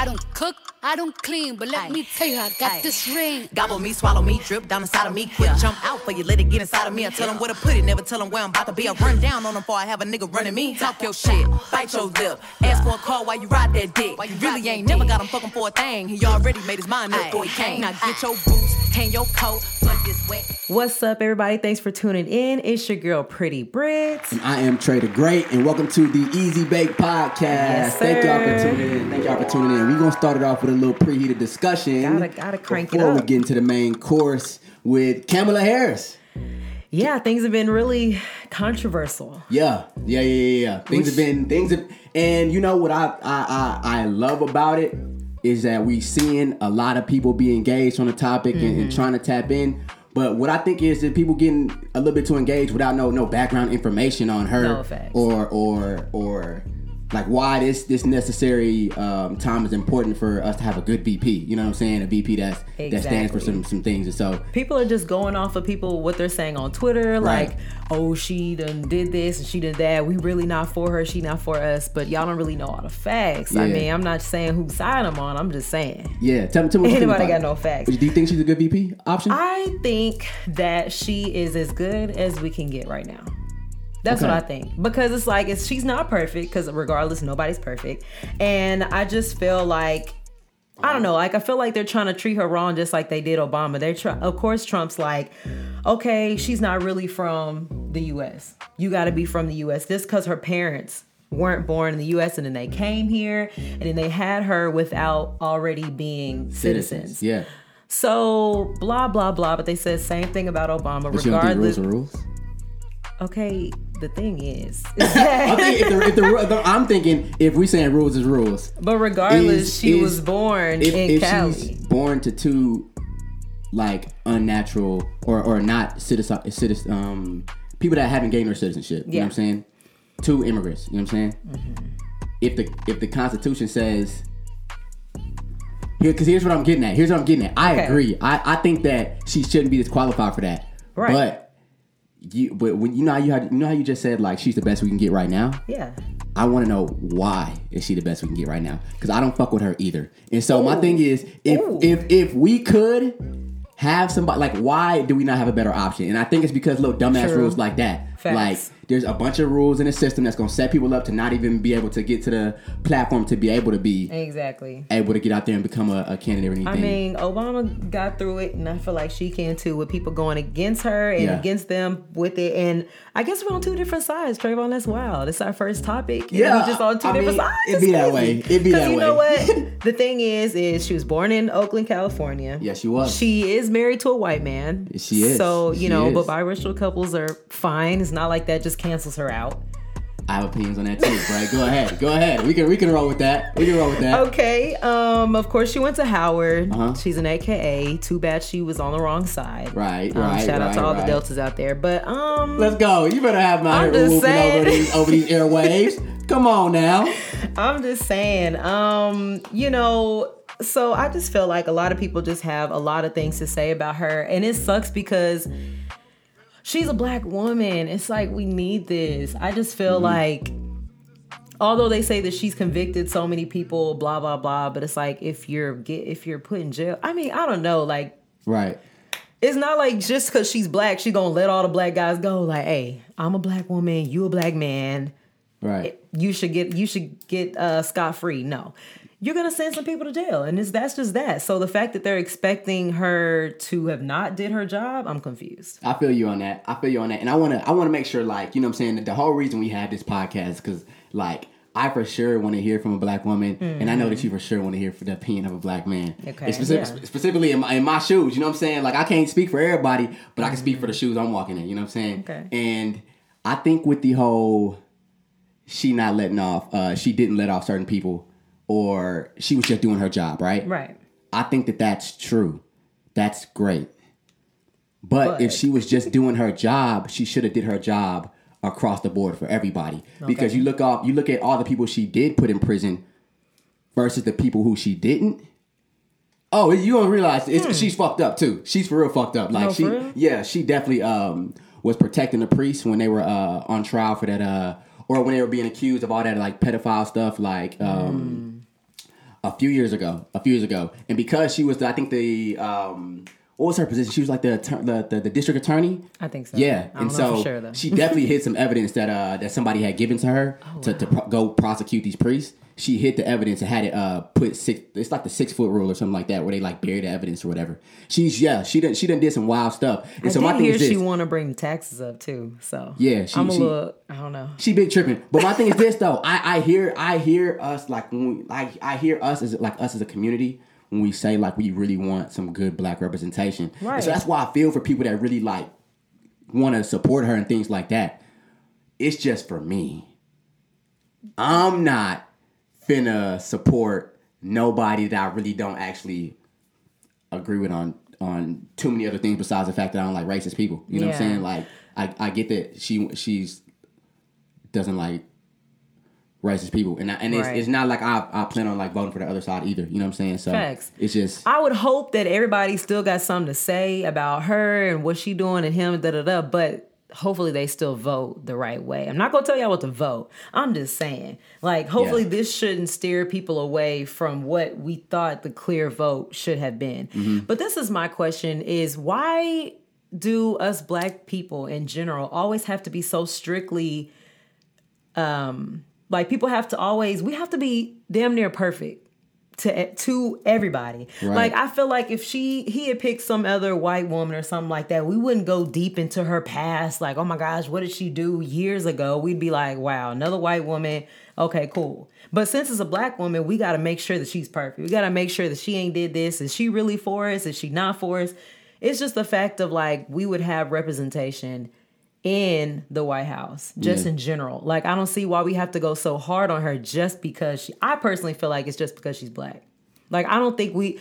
I don't cook, I don't clean, but let me tell you, I got this ring. Gobble me, swallow me, drip down inside of me. Quick jump out for you, let it get inside of me. I tell them where to put it, never tell them where I'm about to be. I run down on them before I have a nigga running me. Talk your shit, bite your lip. Ask for a call while you ride that dick. Why you really ain't never got him fucking for a thing. He already made his mind up before he came. Now get your boots, hang your coat, fuck this wet. What's up, everybody? Thanks for tuning in. It's your girl, Pretty Brit. And I am Trader the Great, and welcome to the Easy Bake Podcast. Yes, Thank y'all for tuning in. Thank y'all for tuning in. We're gonna start it off with a little preheated discussion. Gotta- gotta crank it before we get into the main course with Kamala Harris. Yeah, things have been really controversial. Yeah, yeah, yeah, yeah. yeah. Things have been things have, and you know what I I I, I love about it is that we seeing a lot of people be engaged on the topic and, Mm-hmm. and trying to tap in. But what I think is that people getting a little bit too engaged without no no background information on her No or or or like why this this necessary um, time is important for us to have a good VP. You know what I'm saying? A VP that's that stands for some some things. And so People are just going off of people what they're saying on Twitter, Right. like, "Oh, she done did this and she did that. We really not for her. She not for us." But y'all don't really know all the facts. I mean, I'm not saying whose side I'm on. I'm just saying. yeah, tell me tell me. Anybody got no facts. Do you think she's a good VP option? I think that she is as good as we can get right now. That's what I think because it's like it's, she's not perfect because regardless nobody's perfect, and I just feel like I don't know like I feel like they're trying to treat her wrong just like they did Obama. They're try- of course Trump's like, okay, she's not really from the U.S. You got to be from the U.S. Just because her parents weren't born in the U.S. and then they came here and then they had her without already being citizens. Yeah. So blah blah blah, but they said same thing about Obama. But you don't think regardless, rules are rules? okay. The thing is, I think if the, if the, I'm thinking if we saying rules is rules. but regardless, Is- she is- was born If, in if Cali. she's born to two like unnatural or or not citizen citizen um people that haven't gained their citizenship. You know Yeah. what I'm saying? Two immigrants. You know what I'm saying? Mm-hmm. If the if the Constitution says because here's what I'm getting at. Here's what I'm getting at. I Okay. agree. I, I think that she shouldn't be disqualified for that. Right. But you, but when you know how you had, you know how you just said like she's the best we can get right now. yeah, I want to know why is she the best we can get right now? Because I don't fuck with her either. And so my thing is, if Ooh. if if we could have somebody like, why do we not have a better option? And I think it's because little dumbass True. rules like that. Facts. Like there's a bunch of rules in the system that's gonna set people up to not even be able to get to the platform to be able to be exactly. able to get out there and become a, a candidate or anything. I mean, Obama got through it, and I feel like she can too, with people going against her and Yeah. against them with it. And I guess we're on two different sides, Trayvon. That's wild. It's our first topic. Yeah, we just on two I different mean, sides. it'd be that way. It'd be that way. Because you know what? the thing is, is she was born in Oakland, California. Yeah, she was. She is married to a white man. She is. So you She know, is. but biracial couples are fine. It's not like that just cancels her out. I have opinions on that too, right? Go ahead, go ahead. We can we can roll with that. We can roll with that. Okay. Um. Of course, she went to Howard. Uh-huh. She's an AKA. Too bad she was on the wrong side. Right, Um, right, shout out to right, all right. the deltas out there. But um, Let's go. You better have my I'm just whooping over these over these airwaves. Come on now. I'm just saying. Um. You know. So I just feel like a lot of people just have a lot of things to say about her, and it sucks because she's a black woman. It's like we need this. I just feel Mm-hmm. like although they say that she's convicted so many people, blah blah blah, but it's like if you're get if you're put in jail. I mean, I don't know, like Right. it's not like just because she's black, she gonna let all the black guys go. Like, hey, I'm a black woman, you a black man, Right. you should get you should get uh, scot free. No, you're gonna send some people to jail, and it's, that's just that. So the fact that they're expecting her to have not did her job, I'm confused. I feel you on that. I feel you on that. And I wanna I wanna make sure like, you know what I'm saying, that the whole reason we have this podcast because like I for sure want to hear from a black woman, and I know that you for sure want to hear from the opinion of a black man. Okay, specific, yeah. Specifically in my, in my shoes, you know what I'm saying? Like I can't speak for everybody, but I can speak for the shoes I'm walking in. You know what I'm saying? Okay. And I think with the whole she not letting off, uh, she didn't let off certain people, or she was just doing her job, right? Right. I think that that's true. That's great. But, if she was just doing her job, she should have did her job across the board for everybody. Because you look off, you look at all the people she did put in prison versus the people who she didn't. Oh, you don't realize it's, she's fucked up too. She's for real fucked up. Like Hmm. No, she, for real? yeah, she definitely um was protecting the priests when they were uh on trial for that uh or when they were being accused of all that like pedophile stuff like um a few years ago, a few years ago, and because she was, I think the um, what was her position? She was like the the, the, the district attorney. I think so. Yeah, and so for sure, though. she definitely hid some evidence that uh that somebody had given to her Oh, to, to pro- go prosecute these priests. She hid the evidence and had it uh put six. It's like the six foot rule or something like that, where they like bury the evidence or whatever. She's yeah, she didn't she done did some wild stuff. And I so my thing hear is this. she want to bring taxes up too. So Yeah, she- I'm a she- little. I don't know. She big tripping. But my thing is this though. I, I hear I hear us like when we, like I hear us as like us as a community when we say like we really want some good black representation. And so that's why I feel for people that really like want to support her and things like that. It's just for me. I'm not finna support nobody that I really don't actually agree with on on too many other things besides the fact that I don't like racist people. You know what I'm saying? Like I, I get that she she's doesn't like racist people, and I, and it's, it's not like I I plan on like voting for the other side either. You know what I'm saying? So Facts. it's just I would hope that everybody still got something to say about her and what she doing and him, da da da. But hopefully they still vote the right way. I'm not gonna tell y'all what to vote. I'm just saying, like, hopefully Yeah. this shouldn't steer people away from what we thought the clear vote should have been. Mm-hmm. But this is my question: Is why do us black people in general always have to be so strictly um like people have to always we have to be damn near perfect to to everybody. Right. Like I feel like if she he had picked some other white woman or something like that, we wouldn't go deep into her past. Like, oh my gosh, what did she do years ago? We'd be like, wow, another white woman. Okay, cool. But since it's a black woman, we got to make sure that she's perfect. We got to make sure that she ain't did this. Is she really for us? Is she not for us? It's just the fact of like we would have representation in the White House, just Yeah. in general. Like, I don't see why we have to go so hard on her just because she. I personally feel like it's just because she's black. Like, I don't think we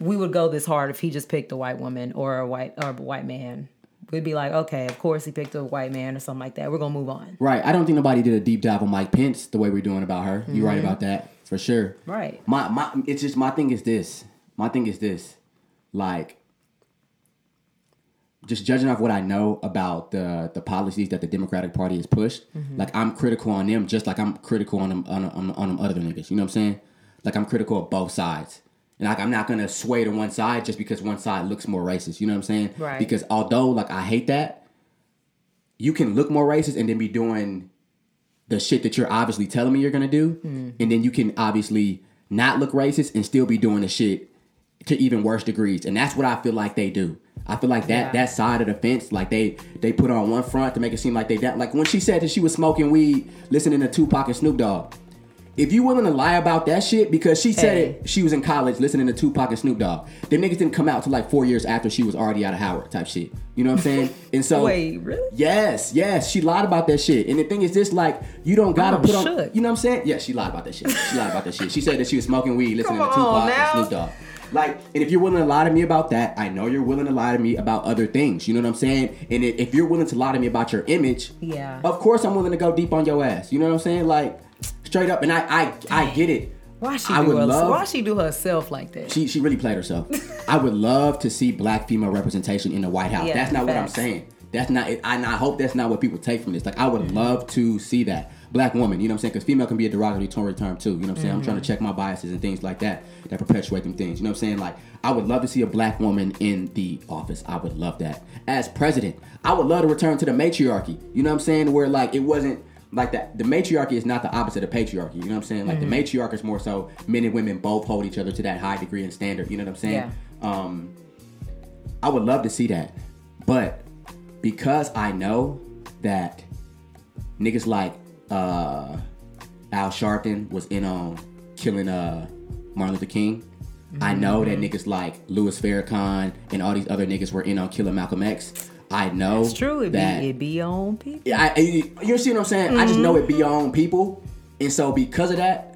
we would go this hard if he just picked a white woman or a white or a white man. We'd be like, okay, of course he picked a white man or something like that. We're gonna move on. right. I don't think nobody did a deep dive on Mike Pence the way we're doing about her. You're right about that for sure. Mm-hmm. Right. My my it's just my thing is this. My thing is this. Like just judging off what I know about the the policies that the Democratic Party has pushed, Mm-hmm. like I'm critical on them, just like I'm critical on them on, on, on them other niggas. You know what I'm saying? Like I'm critical of both sides, and like I'm not gonna sway to one side just because one side looks more racist. You know what I'm saying? Right. Because although like I hate that, you can look more racist and then be doing the shit that you're obviously telling me you're gonna do, and then you can obviously not look racist and still be doing the shit to even worse degrees. And that's what I feel like they do. I feel like that Yeah. that side of the fence, like they they put on one front to make it seem like they that like when she said that she was smoking weed, listening to Tupac and Snoop Dogg. If you willing to lie about that shit because she said Hey. it, she was in college listening to Tupac and Snoop Dogg. Them niggas didn't come out till like four years after she was already out of Howard type shit. You know what I'm saying? And so Wait, really? Yes, yes, she lied about that shit. And the thing is this, like, you don't gotta I'm put on shook. you know what I'm saying? Yeah, she lied about that shit. She lied about that shit. She said that she was smoking weed, listening Come to Tupac and. Snoop Dogg. Like, and if you're willing to lie to me about that, I know you're willing to lie to me about other things. You know what I'm saying? And if you're willing to lie to me about your image, Yeah. of course I'm willing to go deep on your ass. You know what I'm saying? Like, straight up. And I, I, I get it. Why she I do her, love- Why she do herself like that? She, she really played herself. I would love to see black female representation in the White House. Yeah, that's not what I'm saying. That's not. it. I, and I hope that's not what people take from this. Like, I would love to see that black woman. You know what I'm saying? Because female can be a derogatory term too. You know what I'm saying? I'm trying to check my biases and things like that that perpetuate them things. You know what I'm saying? Like, I would love to see a black woman in the office. I would love that as president. I would love to return to the matriarchy. You know what I'm saying? Where like it wasn't like that. The matriarchy is not the opposite of patriarchy. You know what I'm saying? Like the matriarchy is more so men and women both hold each other to that high degree and standard. You know what I'm saying? yeah. Um, I would love to see that, but because I know that niggas like uh, Al Sharpton was in on killing uh, Martin Luther King. I know that niggas like Louis Farrakhan and all these other niggas were in on killing Malcolm X. I know it's true. It be that it be own people. yeah, I, you see what I'm saying? I just know Mm-hmm. it be own people, and so because of that,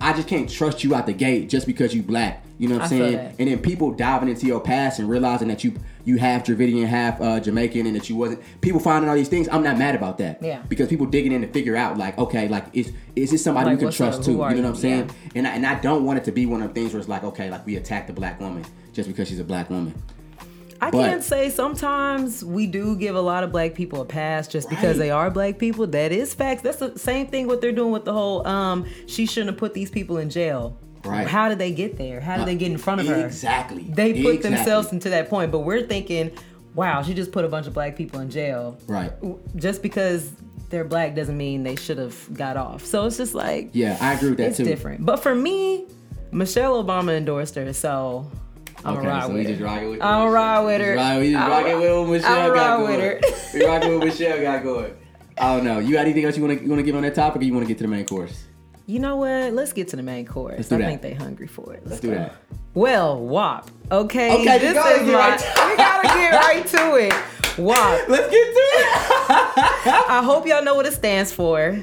I just can't trust you out the gate just because you black. You know what I'm I saying? And then people diving into your past and realizing that you you half Dravidian, half uh, Jamaican, and that you wasn't. People finding all these things. I'm not mad about that. Yeah. Because people digging in to figure out like, okay, like is is this somebody Like, we can trust too? You know what? I'm saying? Yeah. And I, and I don't want it to be one of the things where it's like, okay, like we attack the black woman just because she's a black woman. I But- can't say sometimes we do give a lot of black people a pass just because they are black people. That is facts. That's the same thing what they're doing with the whole um she shouldn't have put these people in jail. Right. How did they get there? How did they get in front of her? Exactly. They put Exactly. themselves into that point, but we're thinking, wow, she just put a bunch of black people in jail. Right. Just because they're black doesn't mean they should have got off. So it's just like Yeah, I agree with that it's too. different. But for me, Michelle Obama endorsed her, so I'm Okay, ride so with we her. just rocking with I'm a ride with her. Ride- we just rocking with what Michelle I'm got going. we rocking with Michelle got going. I don't know. You got anything else you want to you want to give on that topic, or you want to get to the main course? You know what? Let's get to the main course. Let's do I that. think they hungry for it. Let's do go. that. Well, WAP. Okay. Okay, this is my. right we gotta get right to it. WAP. Let's get to it. I hope y'all know what it stands for.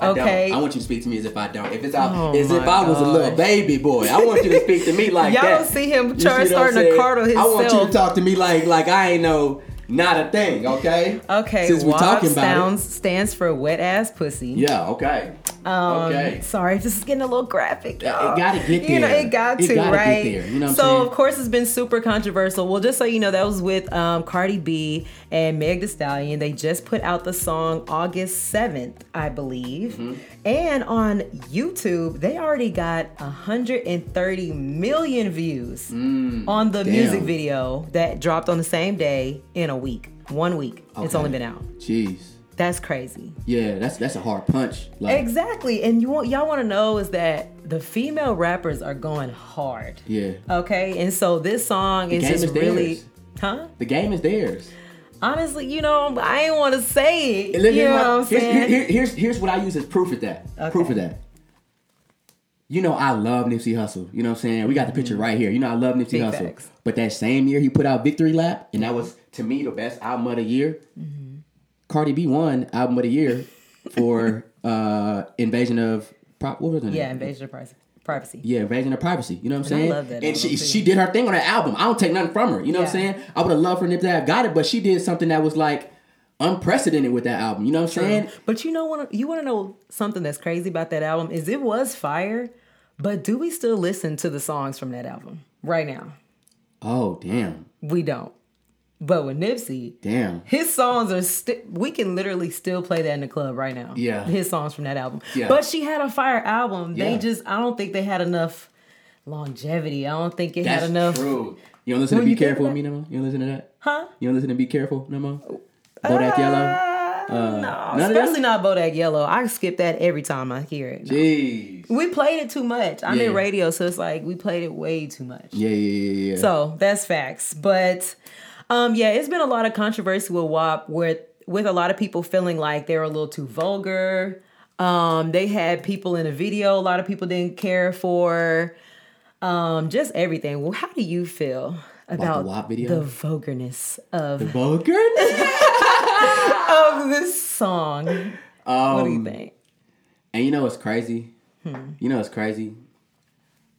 I don't. Okay. I want you to speak to me as if I don't. If it's out, Oh as if I was a little baby boy. I want you to speak to me like Y'all that. don't see him You char- what starting to saying? cartle I want you himself. to talk to me like like I ain't know not a thing. Okay. Okay. Since we're WAP talking about sounds, stands for wet ass pussy. Yeah. Okay. Um, okay. Sorry, this is getting a little graphic. Yeah, it y'all. gotta get there. You know, it got It to, right? you know so, of course, it's been super controversial. Well, just so you know, that was with um, Cardi B and Meg Thee Stallion. They just put out the song August 7th, I believe. Mm-hmm. And on YouTube, they already got 130 million views on the Mm, damn. music video that dropped on the same day in a week. One week. It's only been out. Jeez. That's crazy. Yeah. That's that's a hard punch. Like. Exactly. And you want y'all want to know is that the female rappers are going hard. Yeah. Okay? And so this song is just is really theirs. Huh? The game is theirs. Honestly, you know, I ain't want to say it. Let me- You know what I'm here's, saying? here- here's here's what I use as proof of that. Proof of that. You know I love Nipsey Hussle. You know what I'm saying? We got the picture right here. You know I love Nipsey Big Hussle. facts. But that same year he put out Victory Lap, and that was to me the best album of the year. Mm-hmm. Cardi B won album of the year for uh Invasion of Pri- what was it? yeah, invasion of privacy. privacy. Yeah, Invasion of Privacy. You know what I'm And I saying? love that and she too. she did her thing on that album. I don't take nothing from her. You know what I'm saying? I would have loved for Nip to have got it, but she did something that was like unprecedented with that album. You know what I'm saying? But you know what? You want to know something that's crazy about that album is it was fire, but do we still listen to the songs from that album right now? Oh damn, We don't. But with Nipsey, damn. his songs are still. We can literally still play that in the club right now. Yeah. his songs from that album. Yeah. But she had a fire album. They Yeah. just. I don't think they had enough longevity. I don't think it That's had enough. true. You don't listen to Be Careful with me no more? You don't listen to that? Huh? You don't listen to Be Careful no more? Bodak Yellow? Uh, no, especially not Bodak Yellow. I skip that every time I hear it. Jeez. We played it too much. I'm in radio, so it's like we played it way too much. Yeah, yeah, yeah, yeah. So that's facts. But um, yeah, it's been a lot of controversy with WAP with with a lot of people feeling like they're a little too vulgar. Um, they had people in a video a lot of people didn't care for. Um, just everything. Well, how do you feel about WAP video? the vulgarness of the vulgarness of this song? what do you Um, think? And you know what's crazy? Hmm. You know what's crazy?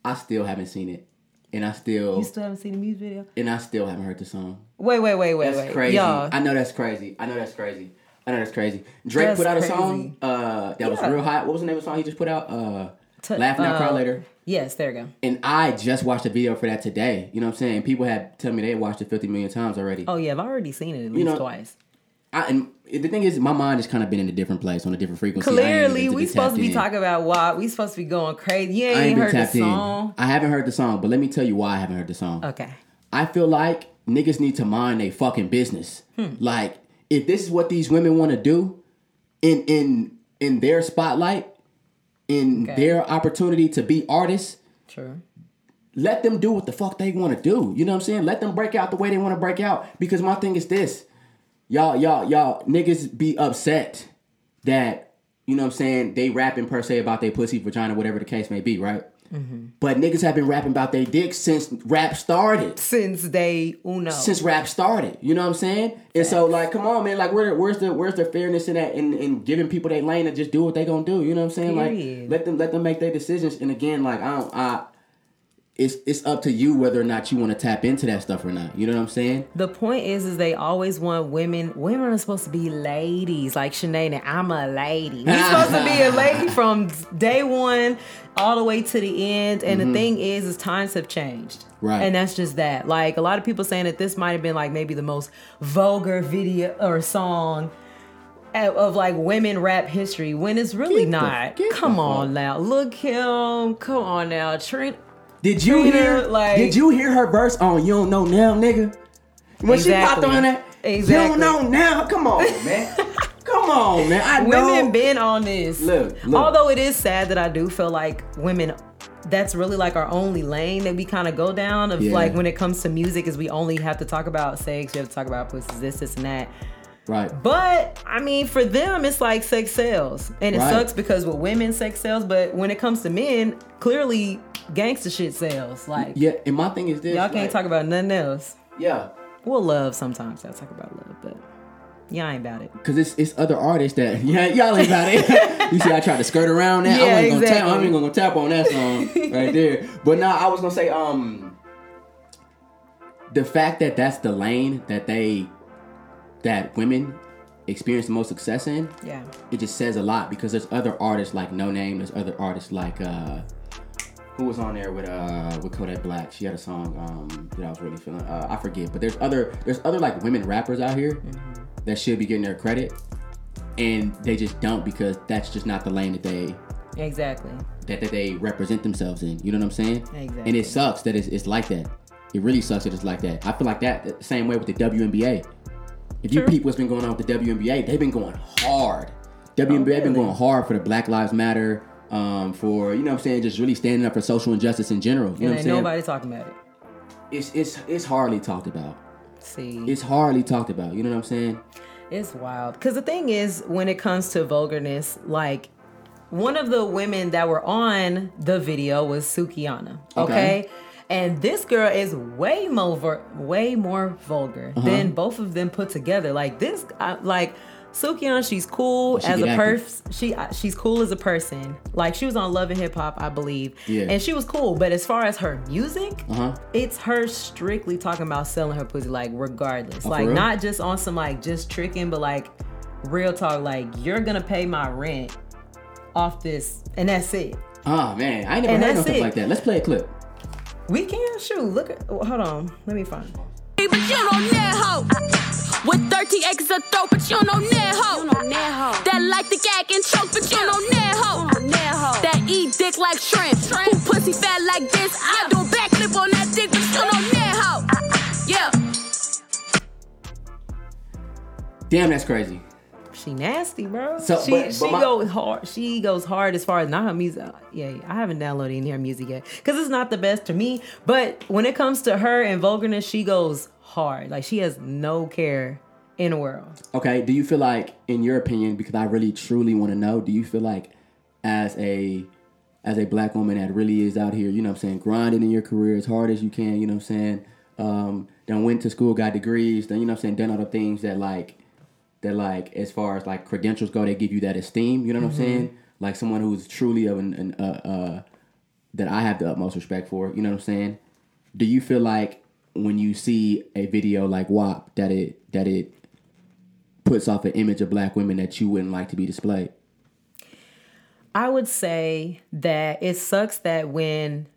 I still haven't seen it. And I still, You still haven't seen the music video? and I still haven't heard the song. Wait, wait, wait, wait, That's wait. crazy. Y'all, I know that's crazy. I know that's crazy. I know that's crazy. Drake That's put out a crazy. song uh, that was real hot. What was the name of the song he just put out? Uh, T- Laughing Out Cry uh, Later. yes, there you go. And I just watched a video for that today. You know what I'm saying? People had tell me they watched it 50 million times already. Oh yeah, I've already seen it at least know, twice. I, and the thing is, my mind has kind of been in a different place on a different frequency. Clearly, we supposed to be in. talking about WAP. We supposed to be going crazy. You I ain't, ain't heard the tapped in. song. I haven't heard the song, but let me tell you why I haven't heard the song. Okay. I feel like niggas need to mind their fucking business. Hmm. Like, if this is what these women want to do in in in their spotlight, in Okay. their opportunity to be artists, True. let them do what the fuck they want to do. You know what I'm saying? Let them break out the way they want to break out. Because my thing is this. Y'all, y'all, y'all niggas be upset that, you know what I'm saying, they rapping per se about their pussy, vagina, whatever the case may be, right? Mm-hmm. But niggas have been rapping about their dick since rap started. Since day uno. Since rap started. You know what I'm saying? And so like, come on, man, like where where's the where's the fairness in that in, in giving people their lane to just do what they gonna do? You know what I'm saying? Period. Like let them let them make their decisions. And again, like I don't I it's it's up to you whether or not you want to tap into that stuff or not. You know what I'm saying? the point is, is they always want women. Women are supposed to be ladies, like and I'm a lady. We're supposed to be a lady from day one all the way to the end. And the thing is, is times have changed. Mm-hmm. Right. And that's just that. Like a lot of people saying that this might have been like maybe the most vulgar video or song of, like women rap history when it's really Get not. get come the on fuck. now, look him. Come on now, Trent. Did you Trina, hear? like- did you hear her verse on "You Don't Know Now, nigga"? When she popped on that, Exactly. you don't know now. Come on, man. Come on, man. I know. Women been on this. Look, look. Although it is sad that I do feel like women that's really like our only lane that we kind of go down of Yeah. like when it comes to music is we only have to talk about sex, you have to talk about pussies, this, this, and that. Right. But I mean, for them, it's like sex sells, and it Right. sucks because with women, sex sells. But when it comes to men, clearly gangster shit sells. Like Yeah, and my thing is this. y'all can't like, talk about nothing else. Yeah, We'll love sometimes. I'll talk about love, but y'all ain't about it. because it's it's other artists that yeah y'all ain't about it. you see, I tried to skirt around that. Yeah, I wasn't gonna tap. exactly. I'm even gonna tap on that song right there. But now I was gonna say um the fact that that's the lane that they that women experience the most success in. Yeah. it just says a lot because there's other artists like Noname. There's other artists like uh, who was on there with uh with Kodak Black. She had a song um that I was really feeling. Uh, I forget, but there's other there's other like women rappers out here that should be getting their credit, and they just don't because that's just not the lane that they Exactly. that, that they represent themselves in. You know what I'm saying? Exactly. And it sucks that it's, it's like that. It really sucks that it's like that. I feel like that the same way with the WNBA. If you True. peep what's been going on with the WNBA, they've been going hard. WNBA been really? going hard for the Black Lives Matter, um, for you know what I'm saying, just really standing up for social injustice in general. You know And what I'm ain't saying? nobody talking about it. It's it's it's hardly talked about. See, It's hardly talked about. You know what I'm saying? It's wild. Because the thing is, when it comes to vulgarness, like one of the women that were on the video was Sukihana. Okay. Okay. And this girl is way more way more vulgar Uh-huh. than both of them put together. Like this, I, like Sukihana, she's cool She as a person. She uh, she's cool as a person. Like she was on Love and Hip Hop, I believe. Yeah. And she was cool. But as far as her music, Uh-huh. it's her strictly talking about selling her pussy, like regardless. Oh, like not just on some like just tricking, but like real talk. Like you're gonna pay my rent off this, and that's it. Oh man, I ain't never And heard no that's stuff it. like that. Let's play a clip. We can shoot. Look at. Hold on. Let me find. But you don't know hoe. With 30 acres of throat, but you don't know hoe. That like the gag and choke, but you don't know hoe. That eat dick like shrimp. Who pussy fat like this? I do a backflip on that dick, but you don't know hoe. Yeah. Damn, that's crazy. She nasty, bro. So, she but- but she my- goes hard. She goes hard as far as not her music. Yeah, I haven't downloaded any of her music yet because it's not the best to me. But when it comes to her and vulgarness, she goes hard. Like she has no care in the world. Okay, do you feel like, in your opinion, because I really truly want to know, do you feel like, as a as a black woman that really is out here, you know what I'm saying, grinding in your career as hard as you can, you know what I'm saying, um, done went to school, got degrees, done you know what I'm saying, done all the things that like that like as far as like credentials go, they give you that esteem, you know what I'm saying, like someone who's truly of an, an uh, uh, that I have the utmost respect for, you know what I'm saying. Do you feel like when you see a video like WAP that it that it puts off an image of black women that you wouldn't like to be displayed. I would say that it sucks that when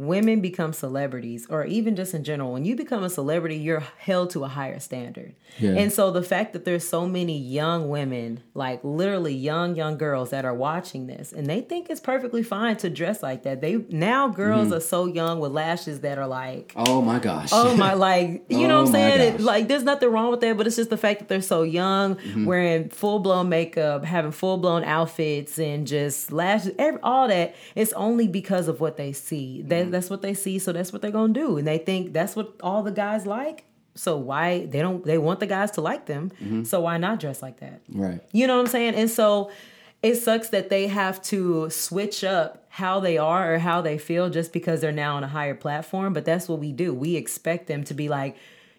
women become celebrities, or even just in general, when you become a celebrity, you're held to a higher standard. Yeah. And so the fact that there's so many young women, like literally young, young girls that are watching this, and they think it's perfectly fine to dress like that. They now girls Mm-hmm. are so young with lashes that are like Oh my gosh. Oh my, like you know Oh what I'm saying? It, like there's nothing wrong with that, but it's just the fact that they're so young, Mm-hmm. wearing full blown makeup, having full blown outfits, and just lashes, every, all that. It's only because of what they see. That, That's what they see, so that's what they're gonna do, and they think that's what all the guys like. So why they don't? They want the guys to like them. Mm-hmm. So why not dress like that? right. You know what I'm saying? And so it sucks that they have to switch up how they are or how they feel just because they're now on a higher platform. But that's what we do. We expect them to be like,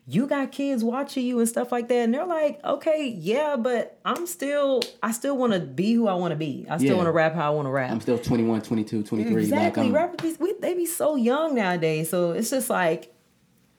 you got kids watching you and stuff like that. And they're like, okay, yeah, but I'm still, I still want to be who I want to be. I still Yeah. want to rap how I want to rap. I'm still 21, 22, 23. Exactly. Like I'm, Rappers, we, they be so young nowadays. So it's just like,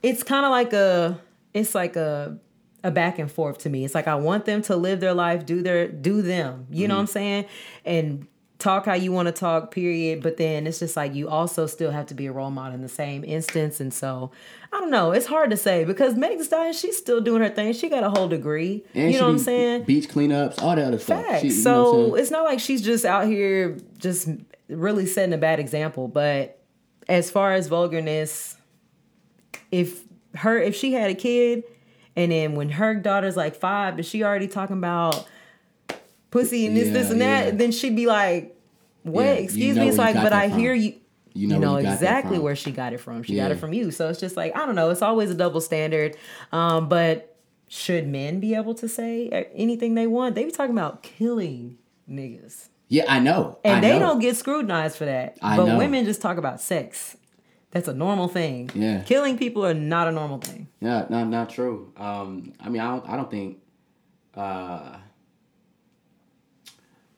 it's kind of like a, it's like a, a back and forth to me. It's like I want them to live their life, do their, do them. You know mm-hmm. what I'm saying? And talk how you want to talk, period. But then it's just like you also still have to be a role model in the same instance. And so I don't know. It's hard to say because Meg Thee Stallion, she's still doing her thing. She got a whole degree. And you know what I'm saying? Beach cleanups, all that other stuff. She- so what I'm saying? it's not like she's just out here just really setting a bad example. But as far as vulgarness, if her if she had a kid and then when her daughter's like five, is she already talking about pussy and this, Yeah, this and that, yeah. then she'd be like, What? Yeah, you Excuse know me. It's like, but I from. hear you You you know, know, you got exactly where she got it from. She got it from you. So it's just like, I don't know. It's always a double standard. Um, but should men be able to say uh, anything they want? They be talking about killing niggas. Yeah, I know. And I they know. don't get scrutinized for that. I but know. women just talk about sex. That's a normal thing. Yeah. Killing people are not a normal thing. Yeah, not not true. Um, I mean, I don't. I don't think. Uh,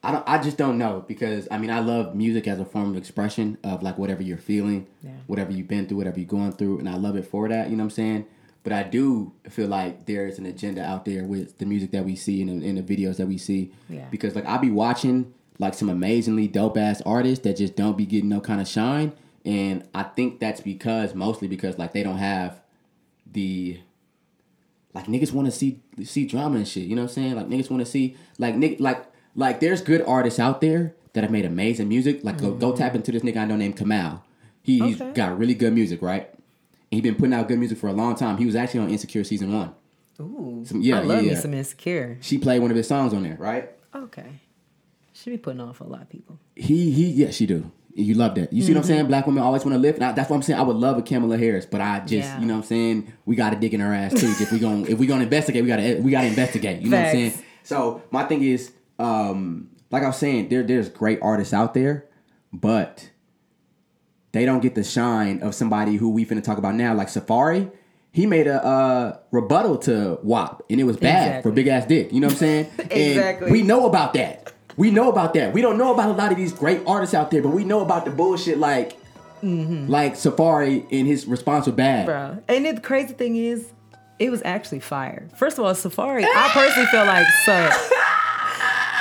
I don't. I just don't know because I mean, I love music as a form of expression of like whatever you're feeling, Yeah. whatever you've been through, whatever you're going through, and I love it for that. You know what I'm saying? But I do feel like there's an agenda out there with the music that we see and in, the videos that we see. Yeah. Because like I be watching like some amazingly dope ass artists that just don't be getting no kind of shine, and I think that's because mostly because like they don't have the like niggas want to see see drama and shit. You know what I'm saying? Like niggas want to see like nigg like like there's good artists out there that have made amazing music. Like go, go tap into this nigga I know named Kamal. He, He's Okay. got really good music, right? And he been putting out good music for a long time. He was actually on Insecure season one. Ooh. Some- yeah, I love yeah, me yeah. some insecure. She played one of his songs on there, right? Okay. she be putting on for a lot of people. He he yeah she do. You love that. You see what I'm Mm-hmm. saying? Black women always want to lift. And I, that's what I'm saying. I would love a Kamala Harris, but I just Yeah. you know what I'm saying. We got to dig in her ass too. if we going to if we gonna investigate, we gotta we gotta investigate. You know what I'm saying? So my thing is, um, like I was saying, there there's great artists out there, but they don't get the shine of somebody who we finna talk about now, like Safaree. He made a uh, rebuttal to WAP, and it was bad Exactly. for big ass dick. You know what I'm saying? Exactly. And we know about that. We know about that. We don't know about a lot of these great artists out there, but we know about the bullshit like like Safaree and his response was bad. Bro. And the crazy thing is, it was actually fire. First of all, Safaree, I personally feel like sucked.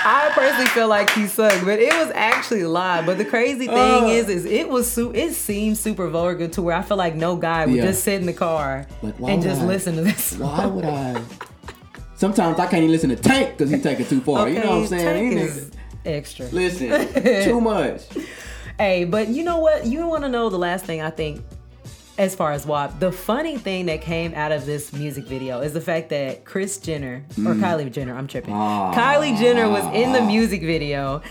I personally feel like he sucked, but it was actually live. But the crazy thing Uh. is, is it was su- it seemed super vulgar to where I feel like no guy would Yeah. just sit in the car Like, and just I- listen to this. Why would I? Sometimes I can't even listen to Tank because he's taking too far. you know what I'm saying? Tank is extra. Listen, too much. Hey, but you know what? You want to know the last thing I think as far as WAP. The funny thing that came out of this music video is the fact that Kris Jenner or Kylie Jenner, I'm tripping. Ah. Kylie Jenner was in the music video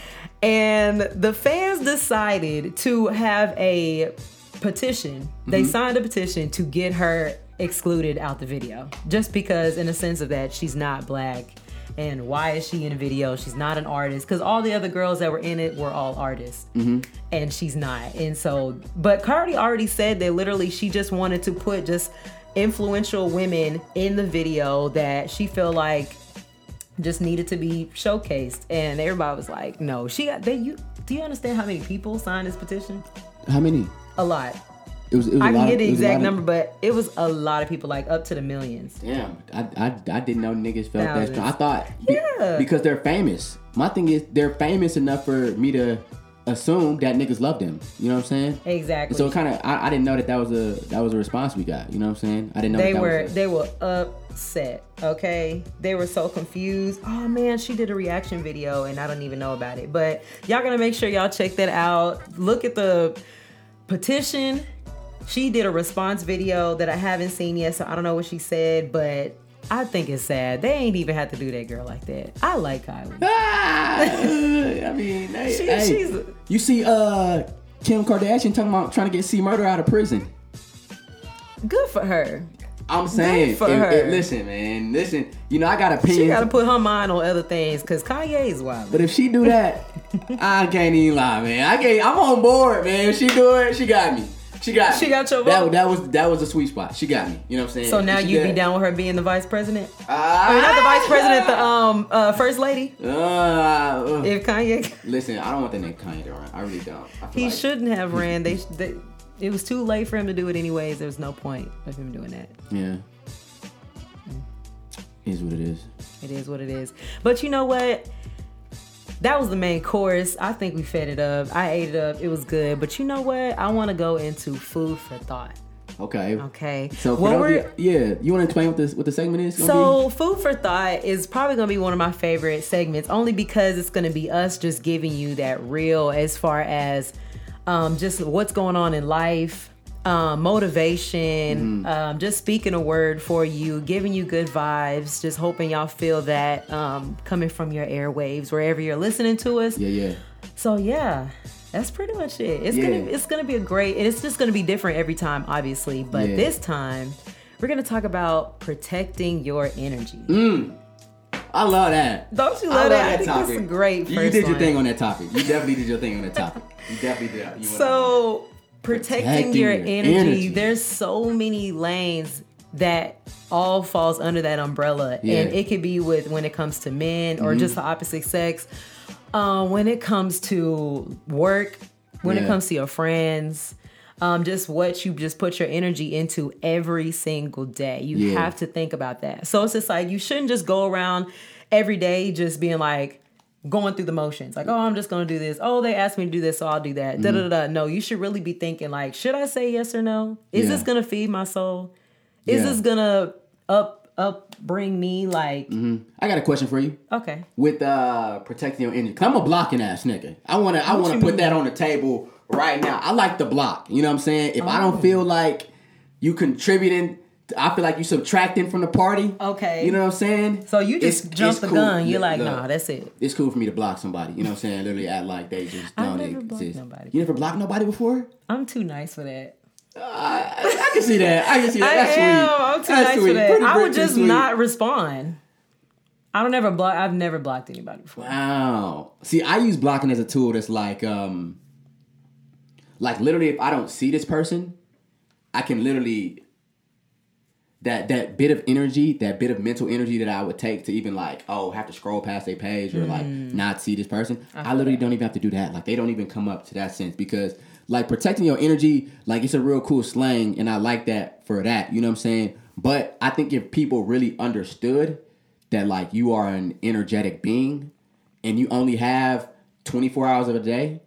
and the fans decided to have a petition. They signed a petition to get her excluded out the video just because in a sense of that she's not black and why is she in a video? She's not an artist. Because all the other girls that were in it were all artists. Mm-hmm. And she's not. And so but cardi already said that literally she just wanted to put just influential women in the video that she felt like just needed to be showcased. And everybody was like no she got they you do you understand how many people signed this petition? How many? a lot It was. It was i can get the it was a lot exact of- number but it was a lot of people like up to the millions Damn, I, I, I didn't know niggas felt that strong. I thought be- Yeah. because they're famous. My thing is they're famous enough for me to assume that niggas love them. You know what I'm saying? exactly So kind of, I, I didn't know that that was a that was a response we got. You know what I'm saying? I didn't know they that, that were was a- they were upset okay they were so confused oh man she did a reaction video and i don't even know about it but y'all gonna make sure y'all check that out look at the petition she did a response video that i haven't seen yet so i don't know what she said but i think it's sad they ain't even had to do that girl like that i like kylie Ah, I mean, hey, She- hey. she's- you see, uh, Kim Kardashian talking about trying to get C Murder out of prison. good for her I'm saying, for if- her. if- listen, man, listen. You know, I got opinions. she gotta put her mind on other things because kanye is wild But if she do that, I can't even lie, man. I can't. I'm on board, man. If she do it, she got me. She got. She me. got your that, vote? That was that was a sweet spot. She got me. You know what I'm saying? so now She you'd be down with her being the vice president Ah, I mean, not the vice president, the um uh, first lady. Uh, uh, If Kanye, listen, I don't want that name Kanye to run. I really don't. I he like- shouldn't have ran. They, they, it was too late for him to do it anyways. There was no point of him doing that. Yeah. Is what it is. It is what it is. But you know what? That was the main course. I think we fed it up. I ate it up. It was good. But you know what? I want to go into food for thought. Okay. Okay. So What we're- yeah, you want to explain what this what the segment is? So, food for thought is probably going to be one of my favorite segments, only because it's going to be us just giving you that real as far as um, just what's going on in life, um, motivation, um, just speaking a word for you, giving you good vibes, just hoping y'all feel that um, coming from your airwaves wherever you're listening to us. yeah, yeah. So yeah, that's pretty much it. It's Yeah. gonna it's gonna be a great. It's just gonna be different every time, obviously. But Yeah. this time, we're gonna talk about protecting your energy. I love that. Don't you I love love that? I that think topic. that's a great You did your thing on that topic. You definitely did your thing on that topic. You definitely did. You. So protecting, Protecting your, your energy, energy. there's so many lanes that all falls under that umbrella. Yeah. and it could be with when it comes to men or just the opposite sex. Um, when it comes to work when it comes to your friends um, just what you just put your energy into every single day. You Yeah. have to think about that. So it's just like you shouldn't just go around every day just being like going through the motions like oh i'm just gonna do this oh they asked me to do this so i'll do that da da da da no you should really be thinking like should i say yes or no is Yeah. this gonna feed my soul is Yeah. this gonna up up bring me like I got a question for you. okay with uh protecting your energy. I'm a blocking ass nigga. I wanna I wanna put mean? that on the table right now. I like the block. You know what I'm saying? If I Oh. don't feel like you contributing, I feel like you subtracting from the party. Okay. You know what I'm saying? so you just It's- jump the cool. gun you're like look, nah that's it It's cool for me to block somebody. You know what I'm saying? Literally act like they just don't exist. nobody. You never blocked nobody before? i'm too nice for that I, I can see that. I can see that. I am. sweet. I'm too That's nice sweet. for that. Pretty I would just sweet. not respond. I don't ever block. I've never blocked anybody before. Wow. See, I use blocking as a tool that's like, um, like literally, if I don't see this person, I can literally that that bit of energy, that bit of mental energy that I would take to even like, oh, have to scroll past a page or like mm. not see this person. I, literally don't even have to do that. Like they don't even come up to that sense because like protecting your energy, like it's a real cool slang, and I like that for that. You know what I'm saying? But I think if people really understood that like you are an energetic being and you only have 24 hours of a day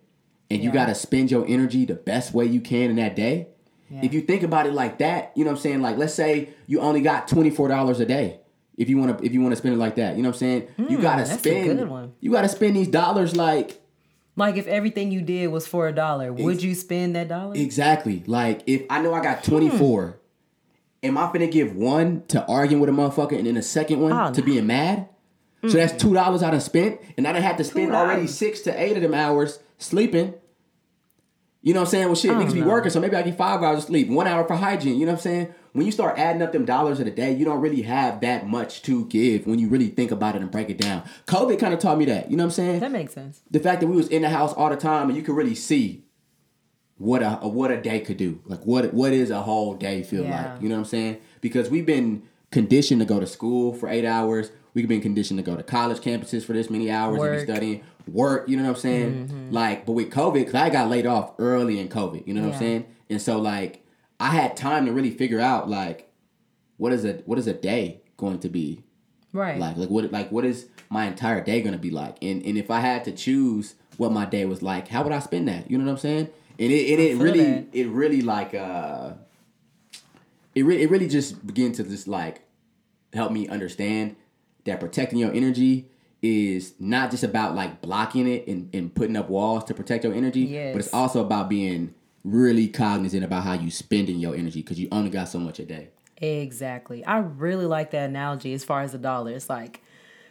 and you got to spend your energy the best way you can in that day. If you think about it like that, you know what I'm saying? Like let's say you only got $24 a day. If you want to if you want to spend it like that, you know what I'm saying? you got to Hmm, a spend good one. you got to spend these dollars like Like if everything you did was for a dollar, would you spend that dollar? Exactly. Like if I know I got 24, am I finna give one to arguing with a motherfucker and then a second one Oh, to no. being mad? So that's two dollars I done spent, and I done had to spend already $2. six to eight of them hours sleeping. You know what I'm saying? Well, shit, niggas be know. working, so maybe I get five hours of sleep, one hour for hygiene. You know what I'm saying? When you start adding up them dollars of the day, you don't really have that much to give when you really think about it and break it down. COVID kind of taught me that. You know what I'm saying? That makes sense. the fact that we was in the house all the time and you could really see what a, what a day could do. Like what what is a whole day feel Yeah. like? You know what I'm saying? Because we've been conditioned to go to school for eight hours. We've been conditioned to go to college campuses for this many hours and Work. Mm-hmm. be studying. Work, you know what I'm saying? Like, but with COVID, because I got laid off early in COVID, you know what Yeah. I'm saying? And so like I had time to really figure out like what is a what is a day going to be Right. like like what like what is my entire day gonna be like and and if i had to choose what my day was like how would i spend that you know what i'm saying and it, and it really that. it really like uh it really it really just began to just like help me understand that protecting your energy is not just about like blocking it and, and putting up walls to protect your energy but it's also about being really cognizant about how you spending your energy because you only got so much a day Exactly. I really like that analogy as far as the dollar. It's like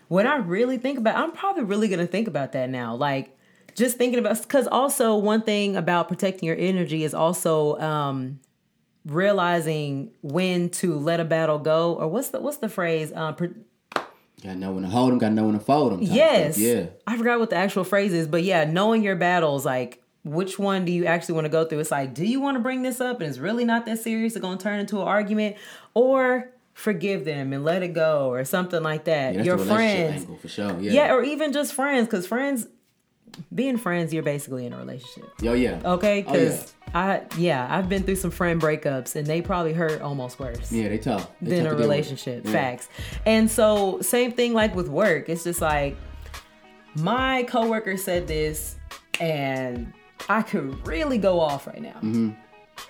when I really think about I'm probably really going to think about that now. Like just thinking about cuz also one thing about protecting your energy is also um realizing when to let a battle go or what's the what's the phrase um pro- got no one to hold them got no one to fold them Yes. yeah I forgot what the actual phrase is, but yeah, knowing your battles, like which one do you actually want to go through? It's like, do you want to bring this up and it's really not that serious? It's going to turn into an argument, or forgive them and let it go, or something like that. Yeah, your friends, angle for sure. Yeah. yeah, or even just friends, because friends, being friends, you're basically in a relationship. Yo, yeah. Okay, Oh, yeah. because I yeah, I've been through some friend breakups, and they probably hurt almost worse Yeah, they tough. They than tough a to relationship. Yeah. Facts. And so same thing like with work. It's just like my coworker said this, and I could really go off right now. Mm-hmm.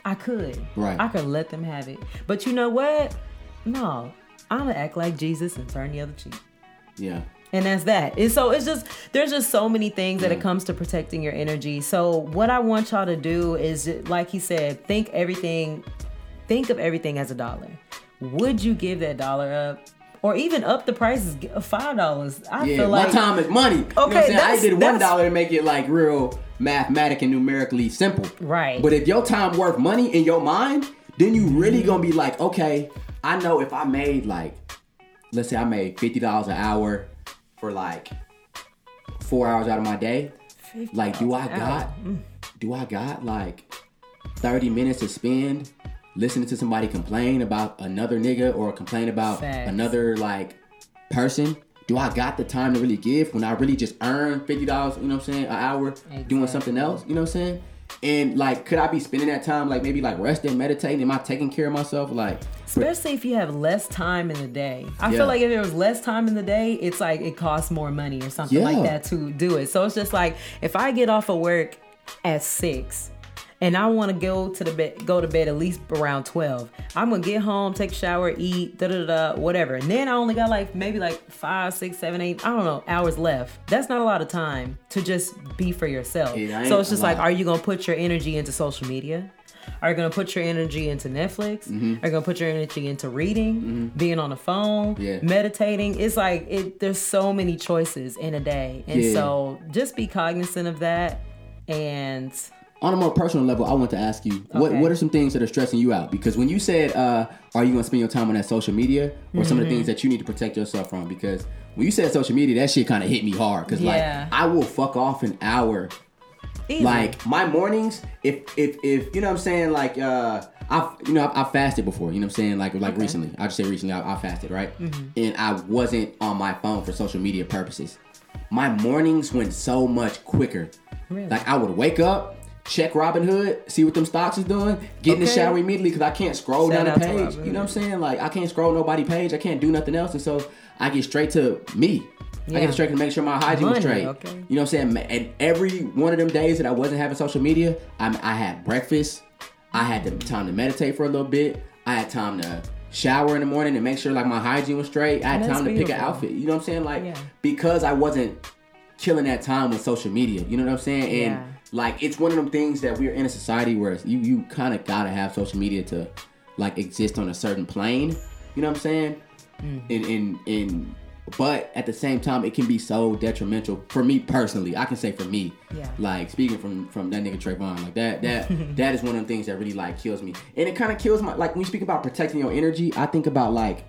I could. Right. I could let them have it. But you know what? No, I'm gonna act like Jesus and turn the other cheek. Yeah. And that's that. And so it's just there's just so many things that it mm. comes to protecting your energy. So what I want y'all to do is like he said, think everything think of everything as a dollar. Would you give that dollar up? Or even up the prices of uh, five dollars. I Yeah, feel like my time is money. you know Okay, I'm saying? I did one to make it like real mathematic and numerically simple. Right. But if your time worth money in your mind, then you really mm-hmm. gonna be like, okay, I know if I made like, let's say I made fifty dollars an hour for like four hours out of my day. Like, do I got, do I got like thirty minutes to spend listening to somebody complain about another nigga or complain about Facts. another like person? Do I got the time to really give when I really just earn fifty dollars? You know what I'm saying, an hour doing something else? You know what I'm saying? And like, could I be spending that time like maybe like resting, meditating? Am I taking care of myself? Like, Especially if you have less time in the day. I Yeah. feel like if there was less time in the day, it's like it costs more money or something like that to do it. So it's just like if I get off of work at six and I want to go to the bed, go to bed at least around twelve. I'm gonna get home, take a shower, eat, da da da, whatever. And then I only got like maybe like five, six, seven, eight, I don't know, hours left. That's not a lot of time to just be for yourself. It So it's just like, are you gonna put your energy into social media? Are you gonna put your energy into Netflix? Mm-hmm. Are you gonna put your energy into reading, being on the phone, Yeah. meditating? It's like it. There's so many choices in a day, and Yeah. so just be cognizant of that. And on a more personal level, I want to ask you what Okay. what are some things that are stressing you out? Because when you said, uh, "Are you going to spend your time on that social media?" or some of the Mm-hmm. things that you need to protect yourself from? Because when you said social media, that shit kind of hit me hard. Because Yeah. like I will fuck off an hour easy. like my mornings if if if you know what i'm saying like uh i you know i, I fasted before you know what i'm saying like like recently i just say recently i, I fasted right Mm-hmm. and i wasn't on my phone for social media purposes my mornings went so much quicker Really? like i would wake up check Robinhood, see what them stocks is doing, get in the shower immediately because I can't scroll Shout down the page. You know what I'm saying? Like I can't scroll nobody page. I can't do nothing else, and so I get straight to me. I get straight to make sure my hygiene was straight. okay. You know what I'm saying? And every one of them days that I wasn't having social media, I, I had breakfast. I had the time to meditate for a little bit. I had time to shower in the morning and make sure like my hygiene was straight. I had That's time to pick an outfit. You know what I'm saying? Like Yeah. because I wasn't killing that time with social media. You know what I'm saying? And Yeah. Like it's one of them things that we're in a society where you you kind of gotta have social media to like exist on a certain plane. You know what I'm saying? Mm. And and and but at the same time, it can be so detrimental for me personally. I can say for me, Yeah. like speaking from from that nigga Trayvon, like that that that is one of the things that really like kills me, and it kind of kills my like when you speak about protecting your energy. I think about like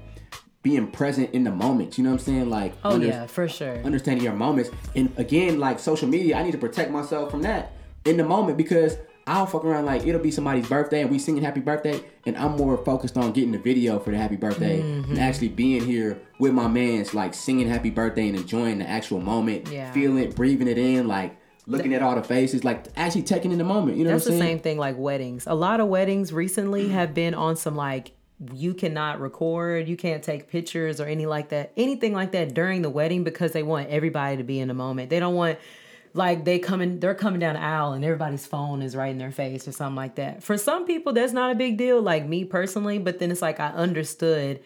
being present in the moment. You know what I'm saying? Like oh under- yeah, for sure. understanding your moments. And again, like social media, I need to protect myself from that in the moment because I'll fuck around like it'll be somebody's birthday and we singing happy birthday, and I'm more focused on getting the video for the happy birthday Mm-hmm. and actually being here with my mans, like singing happy birthday and enjoying the actual moment, Yeah. feeling it, breathing it in, like looking at all the faces, like actually taking in the moment. You know That's what the I'm saying? same thing like weddings. A lot of weddings recently have been on some like you cannot record, you can't take pictures or any like that, anything like that during the wedding because they want everybody to be in the moment. They don't want like they coming they're coming down the aisle and everybody's phone is right in their face or something like that. For some people that's not a big deal like me personally, but then it's like I understood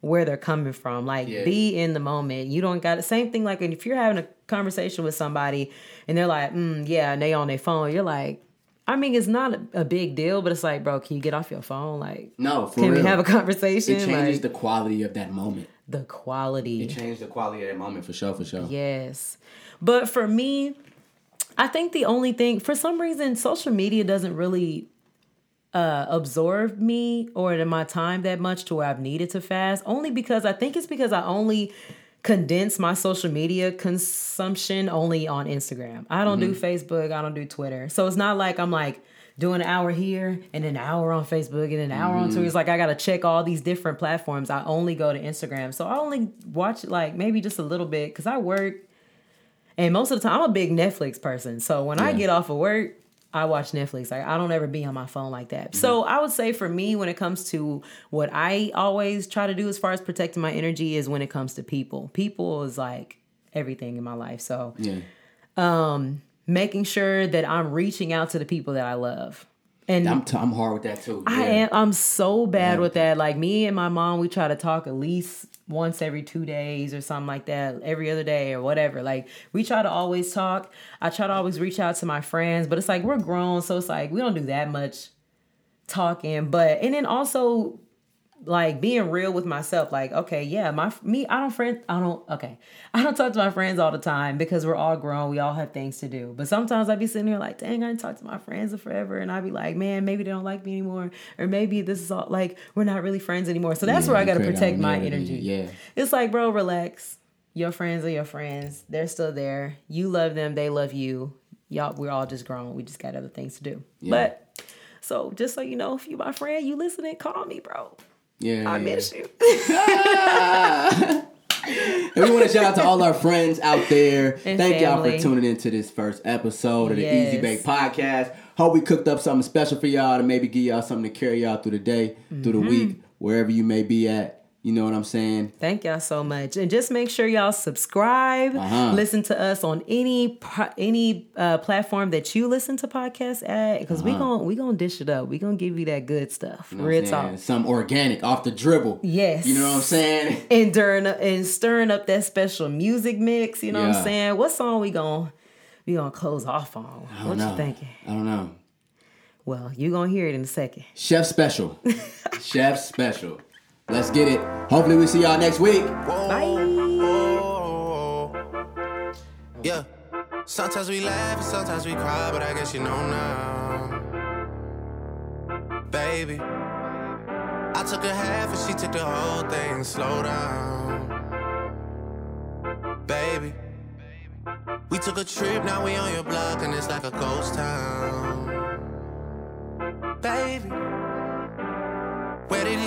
where they're coming from. Like Yeah. be in the moment. You don't got the same thing like if you're having a conversation with somebody and they're like, mm, yeah, and they on their phone, you're like, I mean, it's not a, a big deal, but it's like, bro, can you get off your phone? Like, No, can real. we have a conversation? It changes like the quality of that moment. the quality. It changed the quality of that moment for sure, for sure. Yes. But for me, I think the only thing, for some reason, social media doesn't really uh, absorb me or in my time that much to where I've needed to fast. Only because I think it's because I only condense my social media consumption only on Instagram. I don't do mm-hmm. Facebook, I don't do Twitter. So it's not like I'm like, Doing an hour here and an hour on Facebook and an hour on Twitter. It's mm-hmm. like I gotta check all these different platforms. I only go to Instagram. So I only watch like maybe just a little bit because I work and most of the time, I'm a big Netflix person. So when I get off of work, I watch Netflix. Like I don't ever be on my phone like that. So I would say for me, when it comes to what I always try to do as far as protecting my energy, is when it comes to people. People is like everything in my life. So Yeah. um making sure that I'm reaching out to the people that I love. And I'm, t- I'm hard with that too. I Yeah. am I'm so bad with that. Like me and my mom, we try to talk at least once every two days or something like that, every other day or whatever. Like we try to always talk. I try to always reach out to my friends, but it's like we're grown, so it's like we don't do that much talking. But and then also like being real with myself like okay yeah my me i don't friend i don't okay. I don't talk to my friends all the time because we're all grown we all have things to do. But sometimes i'd be sitting here like dang i didn't talk to my friends in forever. And i'd be like man maybe they don't like me anymore. Or maybe this is all like we're not really friends anymore. So that's Yeah, where i gotta protect my energy. yeah. it's like bro relax. Your friends are your friends. They're still there. You love them they love you. Y'all we're all just grown. We just got other things to do. But so just so you know if you my friend you listening call me bro Yeah. I miss you. And we want to shout out to all our friends out there. And Thank y'all for tuning into this first episode of the Yes. Easy Bake Podcast. Hope we cooked up something special for y'all to maybe give y'all something to carry y'all through the day, through the Mm-hmm. week, wherever you may be at. You know what I'm saying? Thank y'all so much, and just make sure y'all subscribe. Uh-huh. Listen to us on any any uh, platform that you listen to podcasts at, because we gon' we gonna dish it up. We gonna give you that good stuff. Uh-huh. You know Real talk. Some organic, off the dribble. Yes. You know what I'm saying? And during and stirring up that special music mix. You know what I'm saying? What song we gonna we gonna close off on? I What don't you know. thinking? I don't know. Well, you gonna hear it in a second. Chef Special. Chef Special. Let's get it. Hopefully we see y'all next week. Bye. Yeah. Sometimes we laugh and sometimes we cry, but I guess you know now. Baby. I took a half and she took the whole thing. Slow down. Baby. We took a trip, now we on your block, and it's like a ghost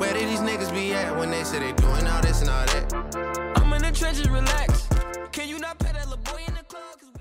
where did these niggas be at when they say they doing all this and all that? I'm in the trenches, relax. Can you not pet that little boy in the club?